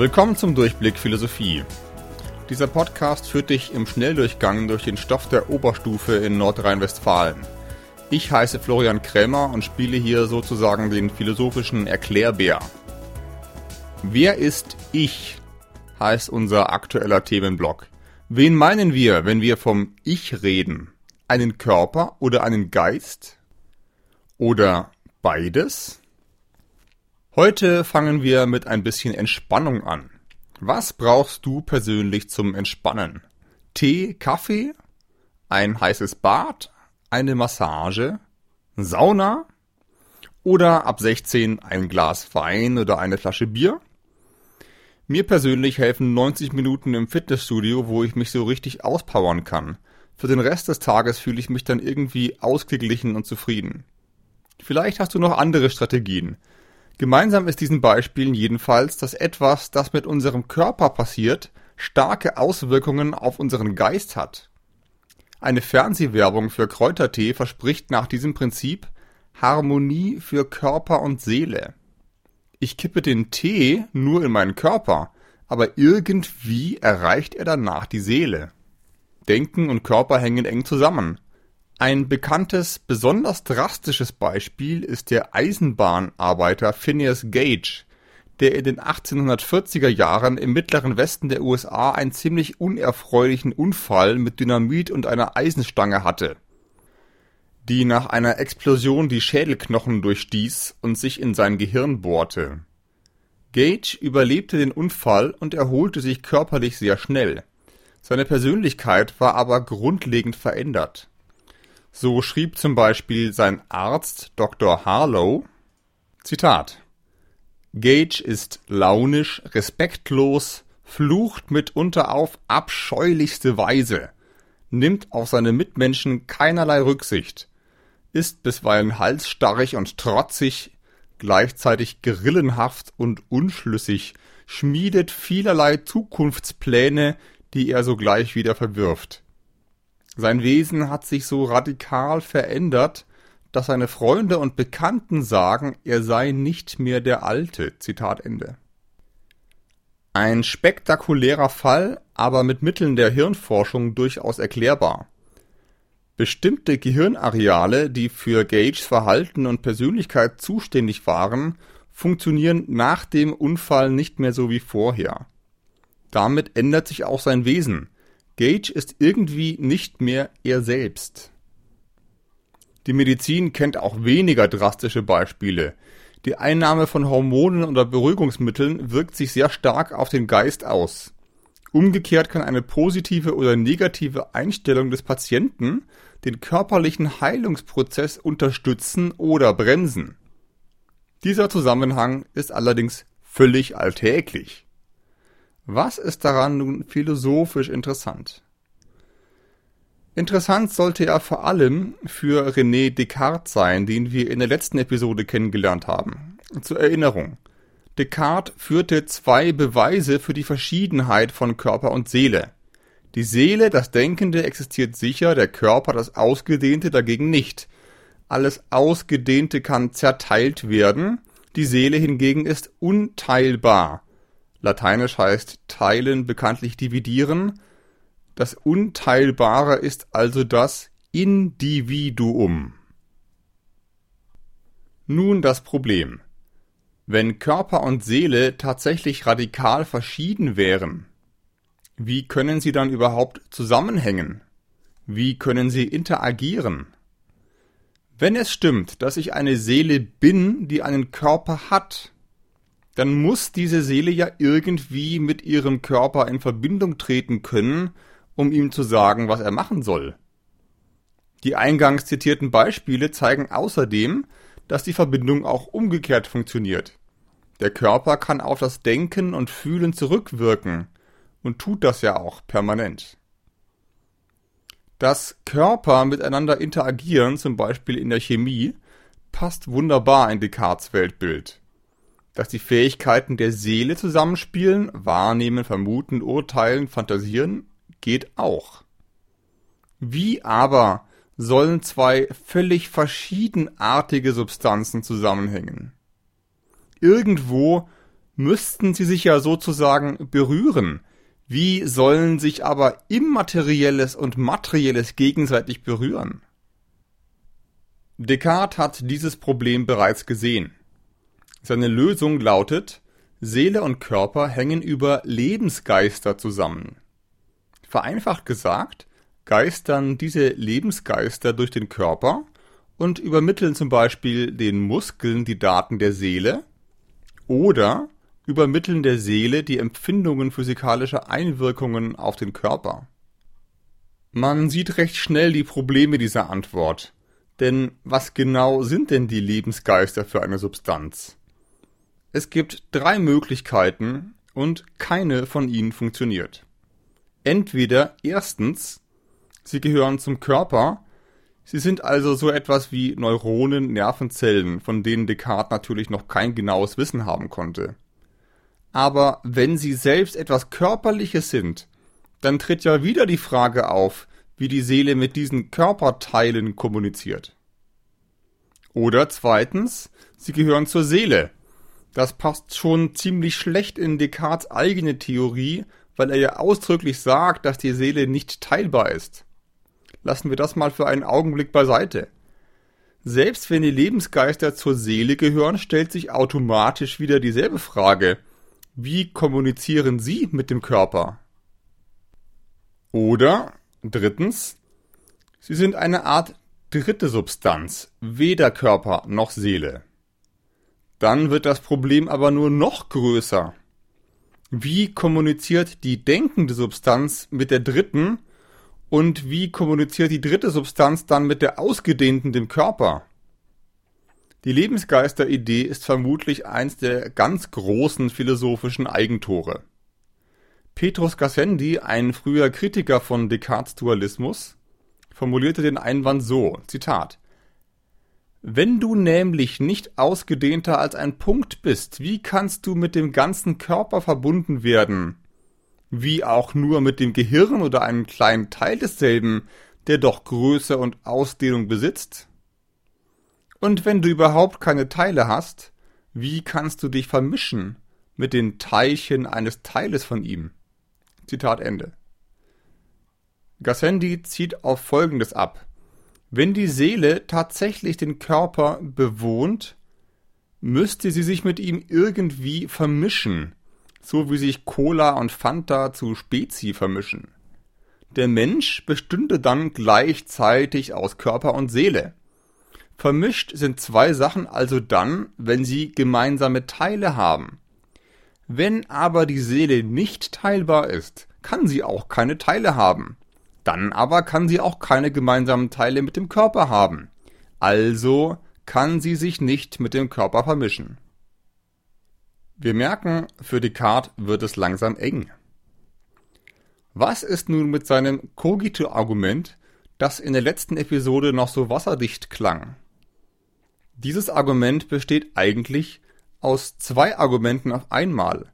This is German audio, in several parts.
Willkommen zum Durchblick Philosophie. Dieser Podcast führt dich im Schnelldurchgang durch den Stoff der Oberstufe in Nordrhein-Westfalen. Ich heiße Florian Krämer und spiele hier sozusagen den philosophischen Erklärbär. Wer ist ich? heißt unser aktueller Themenblock. Wen meinen wir, wenn wir vom Ich reden? Einen Körper oder einen Geist? Oder beides? Heute fangen wir mit ein bisschen Entspannung an. Was brauchst du persönlich zum Entspannen? Tee, Kaffee, ein heißes Bad, eine Massage, Sauna oder ab 16 ein Glas Wein oder eine Flasche Bier? Mir persönlich helfen 90 Minuten im Fitnessstudio, wo ich mich so richtig auspowern kann. Für den Rest des Tages fühle ich mich dann irgendwie ausgeglichen und zufrieden. Vielleicht hast du noch andere Strategien. Gemeinsam ist diesen Beispielen jedenfalls, dass etwas, das mit unserem Körper passiert, starke Auswirkungen auf unseren Geist hat. Eine Fernsehwerbung für Kräutertee verspricht nach diesem Prinzip Harmonie für Körper und Seele. Ich kippe den Tee nur in meinen Körper, aber irgendwie erreicht er danach die Seele. Denken und Körper hängen eng zusammen. Ein bekanntes, besonders drastisches Beispiel ist der Eisenbahnarbeiter Phineas Gage, der in den 1840er Jahren im mittleren Westen der USA einen ziemlich unerfreulichen Unfall mit Dynamit und einer Eisenstange hatte, die nach einer Explosion die Schädelknochen durchstieß und sich in sein Gehirn bohrte. Gage überlebte den Unfall und erholte sich körperlich sehr schnell. Seine Persönlichkeit war aber grundlegend verändert. So schrieb zum Beispiel sein Arzt Dr. Harlow, Zitat Gage ist launisch, respektlos, flucht mitunter auf abscheulichste Weise, nimmt auf seine Mitmenschen keinerlei Rücksicht, ist bisweilen halsstarrig und trotzig, gleichzeitig grillenhaft und unschlüssig, schmiedet vielerlei Zukunftspläne, die er sogleich wieder verwirft. Sein Wesen hat sich so radikal verändert, dass seine Freunde und Bekannten sagen, er sei nicht mehr der Alte. Zitat Ende. Ein spektakulärer Fall, aber mit Mitteln der Hirnforschung durchaus erklärbar. Bestimmte Gehirnareale, die für Gages Verhalten und Persönlichkeit zuständig waren, funktionieren nach dem Unfall nicht mehr so wie vorher. Damit ändert sich auch sein Wesen. Gage ist irgendwie nicht mehr er selbst. Die Medizin kennt auch weniger drastische Beispiele. Die Einnahme von Hormonen oder Beruhigungsmitteln wirkt sich sehr stark auf den Geist aus. Umgekehrt kann eine positive oder negative Einstellung des Patienten den körperlichen Heilungsprozess unterstützen oder bremsen. Dieser Zusammenhang ist allerdings völlig alltäglich. Was ist daran nun philosophisch interessant? Interessant sollte er vor allem für René Descartes sein, den wir in der letzten Episode kennengelernt haben. Zur Erinnerung. Descartes führte zwei Beweise für die Verschiedenheit von Körper und Seele. Die Seele, das Denkende, existiert sicher, der Körper, das Ausgedehnte, dagegen nicht. Alles Ausgedehnte kann zerteilt werden, die Seele hingegen ist unteilbar. Lateinisch heißt teilen bekanntlich dividieren, das Unteilbare ist also das Individuum. Nun das Problem. Wenn Körper und Seele tatsächlich radikal verschieden wären, wie können sie dann überhaupt zusammenhängen? Wie können sie interagieren? Wenn es stimmt, dass ich eine Seele bin, die einen Körper hat, dann muss diese Seele ja irgendwie mit ihrem Körper in Verbindung treten können um ihm zu sagen, was er machen soll. Die eingangs zitierten Beispiele zeigen außerdem, dass die Verbindung auch umgekehrt funktioniert. Der Körper kann auf das Denken und Fühlen zurückwirken und tut das ja auch permanent. Dass Körper miteinander interagieren, zum Beispiel in der Chemie, passt wunderbar in Descartes Weltbild. Dass die Fähigkeiten der Seele zusammenspielen, wahrnehmen, vermuten, urteilen, fantasieren, geht auch. Wie aber sollen zwei völlig verschiedenartige Substanzen zusammenhängen? Irgendwo müssten sie sich ja sozusagen berühren. Wie sollen sich aber Immaterielles und Materielles gegenseitig berühren? Descartes hat dieses Problem bereits gesehen. Seine Lösung lautet, Seele und Körper hängen über Lebensgeister zusammen. Vereinfacht gesagt, geistern diese Lebensgeister durch den Körper und übermitteln zum Beispiel den Muskeln die Daten der Seele oder übermitteln der Seele die Empfindungen physikalischer Einwirkungen auf den Körper. Man sieht recht schnell die Probleme dieser Antwort. Denn was genau sind denn die Lebensgeister für eine Substanz? Es gibt drei Möglichkeiten und keine von ihnen funktioniert. Entweder erstens, sie gehören zum Körper, sie sind also so etwas wie Neuronen, Nervenzellen, von denen Descartes natürlich noch kein genaues Wissen haben konnte. Aber wenn sie selbst etwas Körperliches sind, dann tritt ja wieder die Frage auf, wie die Seele mit diesen Körperteilen kommuniziert. Oder zweitens, sie gehören zur Seele. Das passt schon ziemlich schlecht in Descartes eigene Theorie, weil er ja ausdrücklich sagt, dass die Seele nicht teilbar ist. Lassen wir das mal für einen Augenblick beiseite. Selbst wenn die Lebensgeister zur Seele gehören, stellt sich automatisch wieder dieselbe Frage. Wie kommunizieren sie mit dem Körper? Oder drittens, sie sind eine Art dritte Substanz, weder Körper noch Seele. Dann wird das Problem aber nur noch größer. Wie kommuniziert die denkende Substanz mit der dritten und wie kommuniziert die dritte Substanz dann mit der ausgedehnten dem Körper? Die Lebensgeister-Idee ist vermutlich eins der ganz großen philosophischen Eigentore. Petrus Gassendi, ein früher Kritiker von Descartes Dualismus, formulierte den Einwand so, Zitat, wenn du nämlich nicht ausgedehnter als ein Punkt bist, wie kannst du mit dem ganzen Körper verbunden werden? Wie auch nur mit dem Gehirn oder einem kleinen Teil desselben, der doch Größe und Ausdehnung besitzt? Und wenn du überhaupt keine Teile hast, wie kannst du dich vermischen mit den Teilchen eines Teiles von ihm? Zitat Ende. Gassendi zieht auf Folgendes ab. Wenn die Seele tatsächlich den Körper bewohnt, müsste sie sich mit ihm irgendwie vermischen, so wie sich Cola und Fanta zu Spezi vermischen. Der Mensch bestünde dann gleichzeitig aus Körper und Seele. Vermischt sind zwei Sachen also dann, wenn sie gemeinsame Teile haben. Wenn aber die Seele nicht teilbar ist, kann sie auch keine Teile haben. Dann aber kann sie auch keine gemeinsamen Teile mit dem Körper haben. Also kann sie sich nicht mit dem Körper vermischen. Wir merken, für Descartes wird es langsam eng. Was ist nun mit seinem Cogito-Argument, das in der letzten Episode noch so wasserdicht klang? Dieses Argument besteht eigentlich aus zwei Argumenten auf einmal,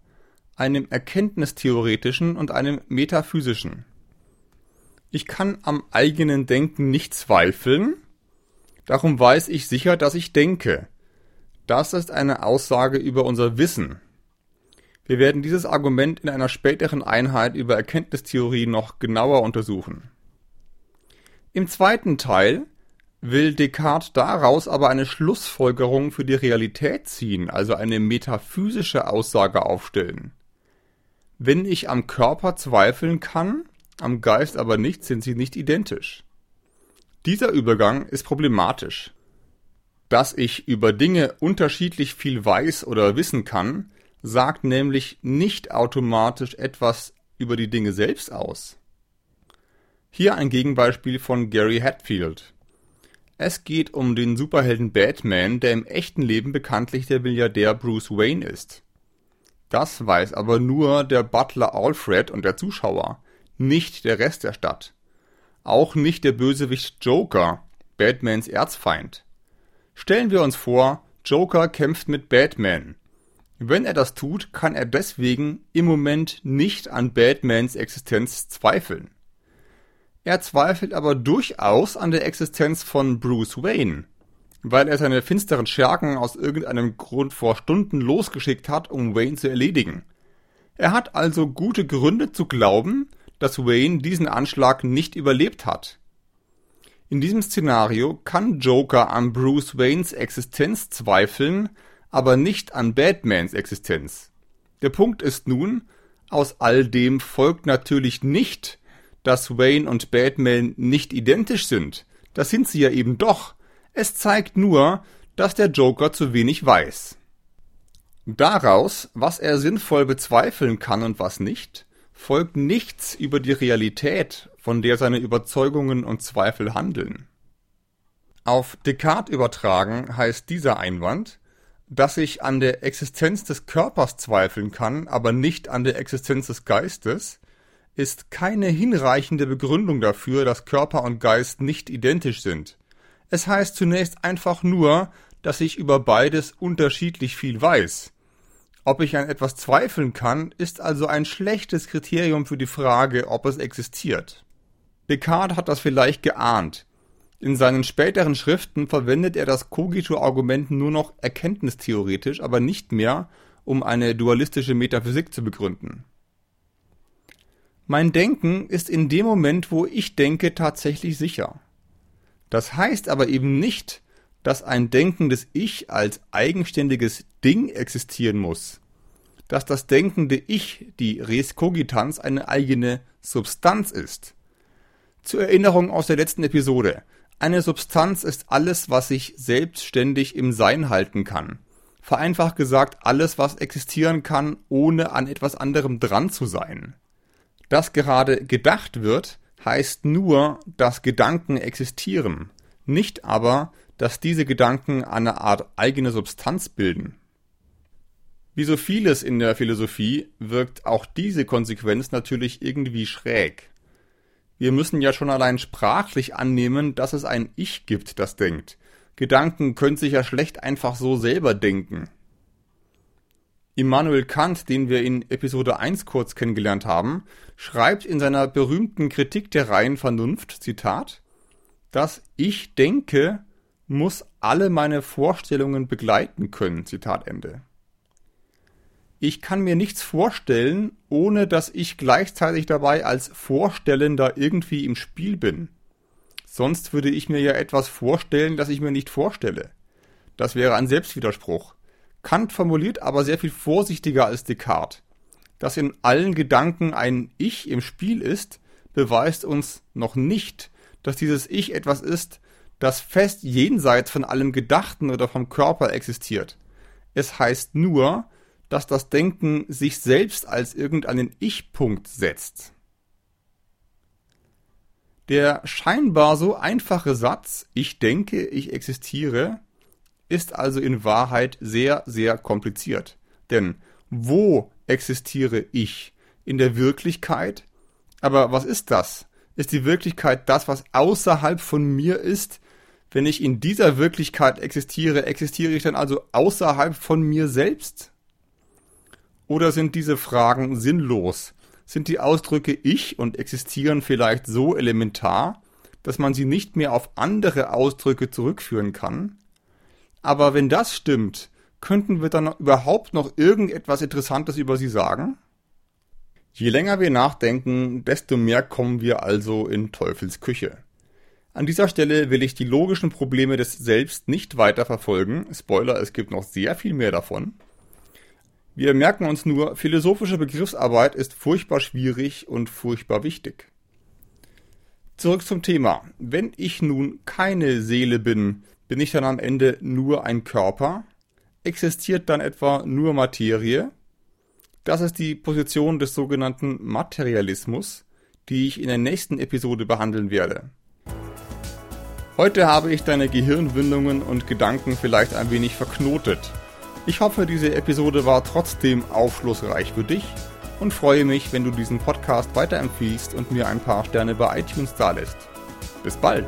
einem erkenntnistheoretischen und einem metaphysischen. Ich kann am eigenen Denken nicht zweifeln, darum weiß ich sicher, dass ich denke. Das ist eine Aussage über unser Wissen. Wir werden dieses Argument in einer späteren Einheit über Erkenntnistheorie noch genauer untersuchen. Im zweiten Teil will Descartes daraus aber eine Schlussfolgerung für die Realität ziehen, also eine metaphysische Aussage aufstellen. Wenn ich am Körper zweifeln kann, am Geist aber nicht, sind sie nicht identisch. Dieser Übergang ist problematisch. Dass ich über Dinge unterschiedlich viel weiß oder wissen kann, sagt nämlich nicht automatisch etwas über die Dinge selbst aus. Hier ein Gegenbeispiel von Gary Hatfield. Es geht um den Superhelden Batman, der im echten Leben bekanntlich der Milliardär Bruce Wayne ist. Das weiß aber nur der Butler Alfred und der Zuschauer nicht der Rest der Stadt. Auch nicht der Bösewicht Joker, Batmans Erzfeind. Stellen wir uns vor, Joker kämpft mit Batman. Wenn er das tut, kann er deswegen im Moment nicht an Batmans Existenz zweifeln. Er zweifelt aber durchaus an der Existenz von Bruce Wayne. weil er seine finsteren Schergen aus irgendeinem Grund vor Stunden losgeschickt hat, um Wayne zu erledigen. Er hat also gute Gründe zu glauben, dass Wayne diesen Anschlag nicht überlebt hat. In diesem Szenario kann Joker an Bruce Waynes Existenz zweifeln, aber nicht an Batmans Existenz. Der Punkt ist nun, aus all dem folgt natürlich nicht, dass Wayne und Batman nicht identisch sind. Das sind sie ja eben doch. Es zeigt nur, dass der Joker zu wenig weiß. Daraus, was er sinnvoll bezweifeln kann und was nicht, folgt nichts über die Realität, von der seine Überzeugungen und Zweifel handeln. Auf Descartes übertragen heißt dieser Einwand, dass ich an der Existenz des Körpers zweifeln kann, aber nicht an der Existenz des Geistes, ist keine hinreichende Begründung dafür, dass Körper und Geist nicht identisch sind. Es heißt zunächst einfach nur, dass ich über beides unterschiedlich viel weiß. Ob ich an etwas zweifeln kann, ist also ein schlechtes Kriterium für die Frage, ob es existiert. Descartes hat das vielleicht geahnt. In seinen späteren Schriften verwendet er das Cogito-Argument nur noch erkenntnistheoretisch, aber nicht mehr, um eine dualistische Metaphysik zu begründen. Mein Denken ist in dem Moment, wo ich denke, tatsächlich sicher. Das heißt aber eben nicht, dass ein denkendes Ich als eigenständiges Ding existieren muss, dass das denkende Ich, die Res Cogitans, eine eigene Substanz ist. Zur Erinnerung aus der letzten Episode. Eine Substanz ist alles, was sich selbstständig im Sein halten kann. Vereinfacht gesagt, alles, was existieren kann, ohne an etwas anderem dran zu sein. Dass gerade gedacht wird, heißt nur, dass Gedanken existieren, nicht aber, dass diese Gedanken eine Art eigene Substanz bilden. Wie so vieles in der Philosophie wirkt auch diese Konsequenz natürlich irgendwie schräg. Wir müssen ja schon allein sprachlich annehmen, dass es ein Ich gibt, das denkt. Gedanken können sich ja schlecht einfach so selber denken. Immanuel Kant, den wir in Episode 1 kurz kennengelernt haben, schreibt in seiner berühmten Kritik der reinen Vernunft, Zitat, dass ich denke muss alle meine Vorstellungen begleiten können. Zitat Ende. Ich kann mir nichts vorstellen, ohne dass ich gleichzeitig dabei als Vorstellender irgendwie im Spiel bin. Sonst würde ich mir ja etwas vorstellen, das ich mir nicht vorstelle. Das wäre ein Selbstwiderspruch. Kant formuliert aber sehr viel vorsichtiger als Descartes. Dass in allen Gedanken ein Ich im Spiel ist, beweist uns noch nicht, dass dieses Ich etwas ist, das fest jenseits von allem Gedachten oder vom Körper existiert. Es heißt nur, dass das Denken sich selbst als irgendeinen Ich-Punkt setzt. Der scheinbar so einfache Satz Ich denke, ich existiere ist also in Wahrheit sehr, sehr kompliziert. Denn wo existiere ich? In der Wirklichkeit? Aber was ist das? Ist die Wirklichkeit das, was außerhalb von mir ist, wenn ich in dieser Wirklichkeit existiere, existiere ich dann also außerhalb von mir selbst? Oder sind diese Fragen sinnlos? Sind die Ausdrücke ich und existieren vielleicht so elementar, dass man sie nicht mehr auf andere Ausdrücke zurückführen kann? Aber wenn das stimmt, könnten wir dann überhaupt noch irgendetwas Interessantes über sie sagen? Je länger wir nachdenken, desto mehr kommen wir also in Teufels Küche. An dieser Stelle will ich die logischen Probleme des Selbst nicht weiter verfolgen. Spoiler, es gibt noch sehr viel mehr davon. Wir merken uns nur, philosophische Begriffsarbeit ist furchtbar schwierig und furchtbar wichtig. Zurück zum Thema. Wenn ich nun keine Seele bin, bin ich dann am Ende nur ein Körper? Existiert dann etwa nur Materie? Das ist die Position des sogenannten Materialismus, die ich in der nächsten Episode behandeln werde. Heute habe ich deine Gehirnwindungen und Gedanken vielleicht ein wenig verknotet. Ich hoffe, diese Episode war trotzdem aufschlussreich für dich und freue mich, wenn du diesen Podcast weiterempfiehlst und mir ein paar Sterne bei iTunes dalässt. Bis bald!